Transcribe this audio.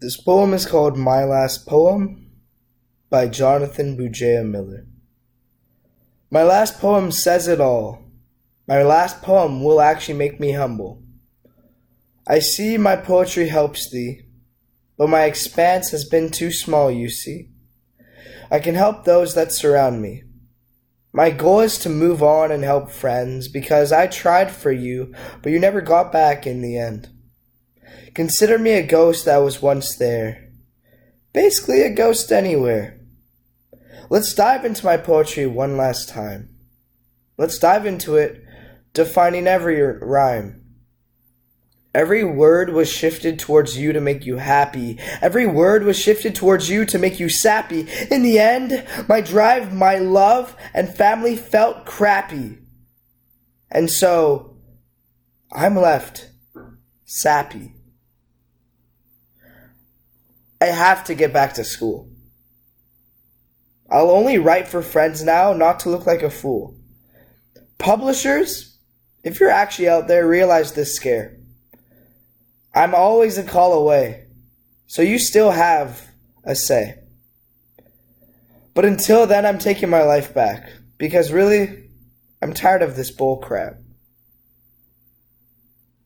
This poem is called My Last Poem by Jonathan Bujaya Miller. My last poem says it all. My last poem will actually make me humble. I see my poetry helps thee, but my expanse has been too small, you see. I can help those that surround me. My goal is to move on and help friends because I tried for you, but you never got back in the end. Consider me a ghost that was once there. Basically, a ghost anywhere. Let's dive into my poetry one last time. Let's dive into it, defining every rhyme. Every word was shifted towards you to make you happy. Every word was shifted towards you to make you sappy. In the end, my drive, my love, and family felt crappy. And so, I'm left sappy. I have to get back to school. I'll only write for friends now, not to look like a fool. Publishers, if you're actually out there, realize this scare. I'm always a call away, so you still have a say. But until then, I'm taking my life back, because really, I'm tired of this bull crap.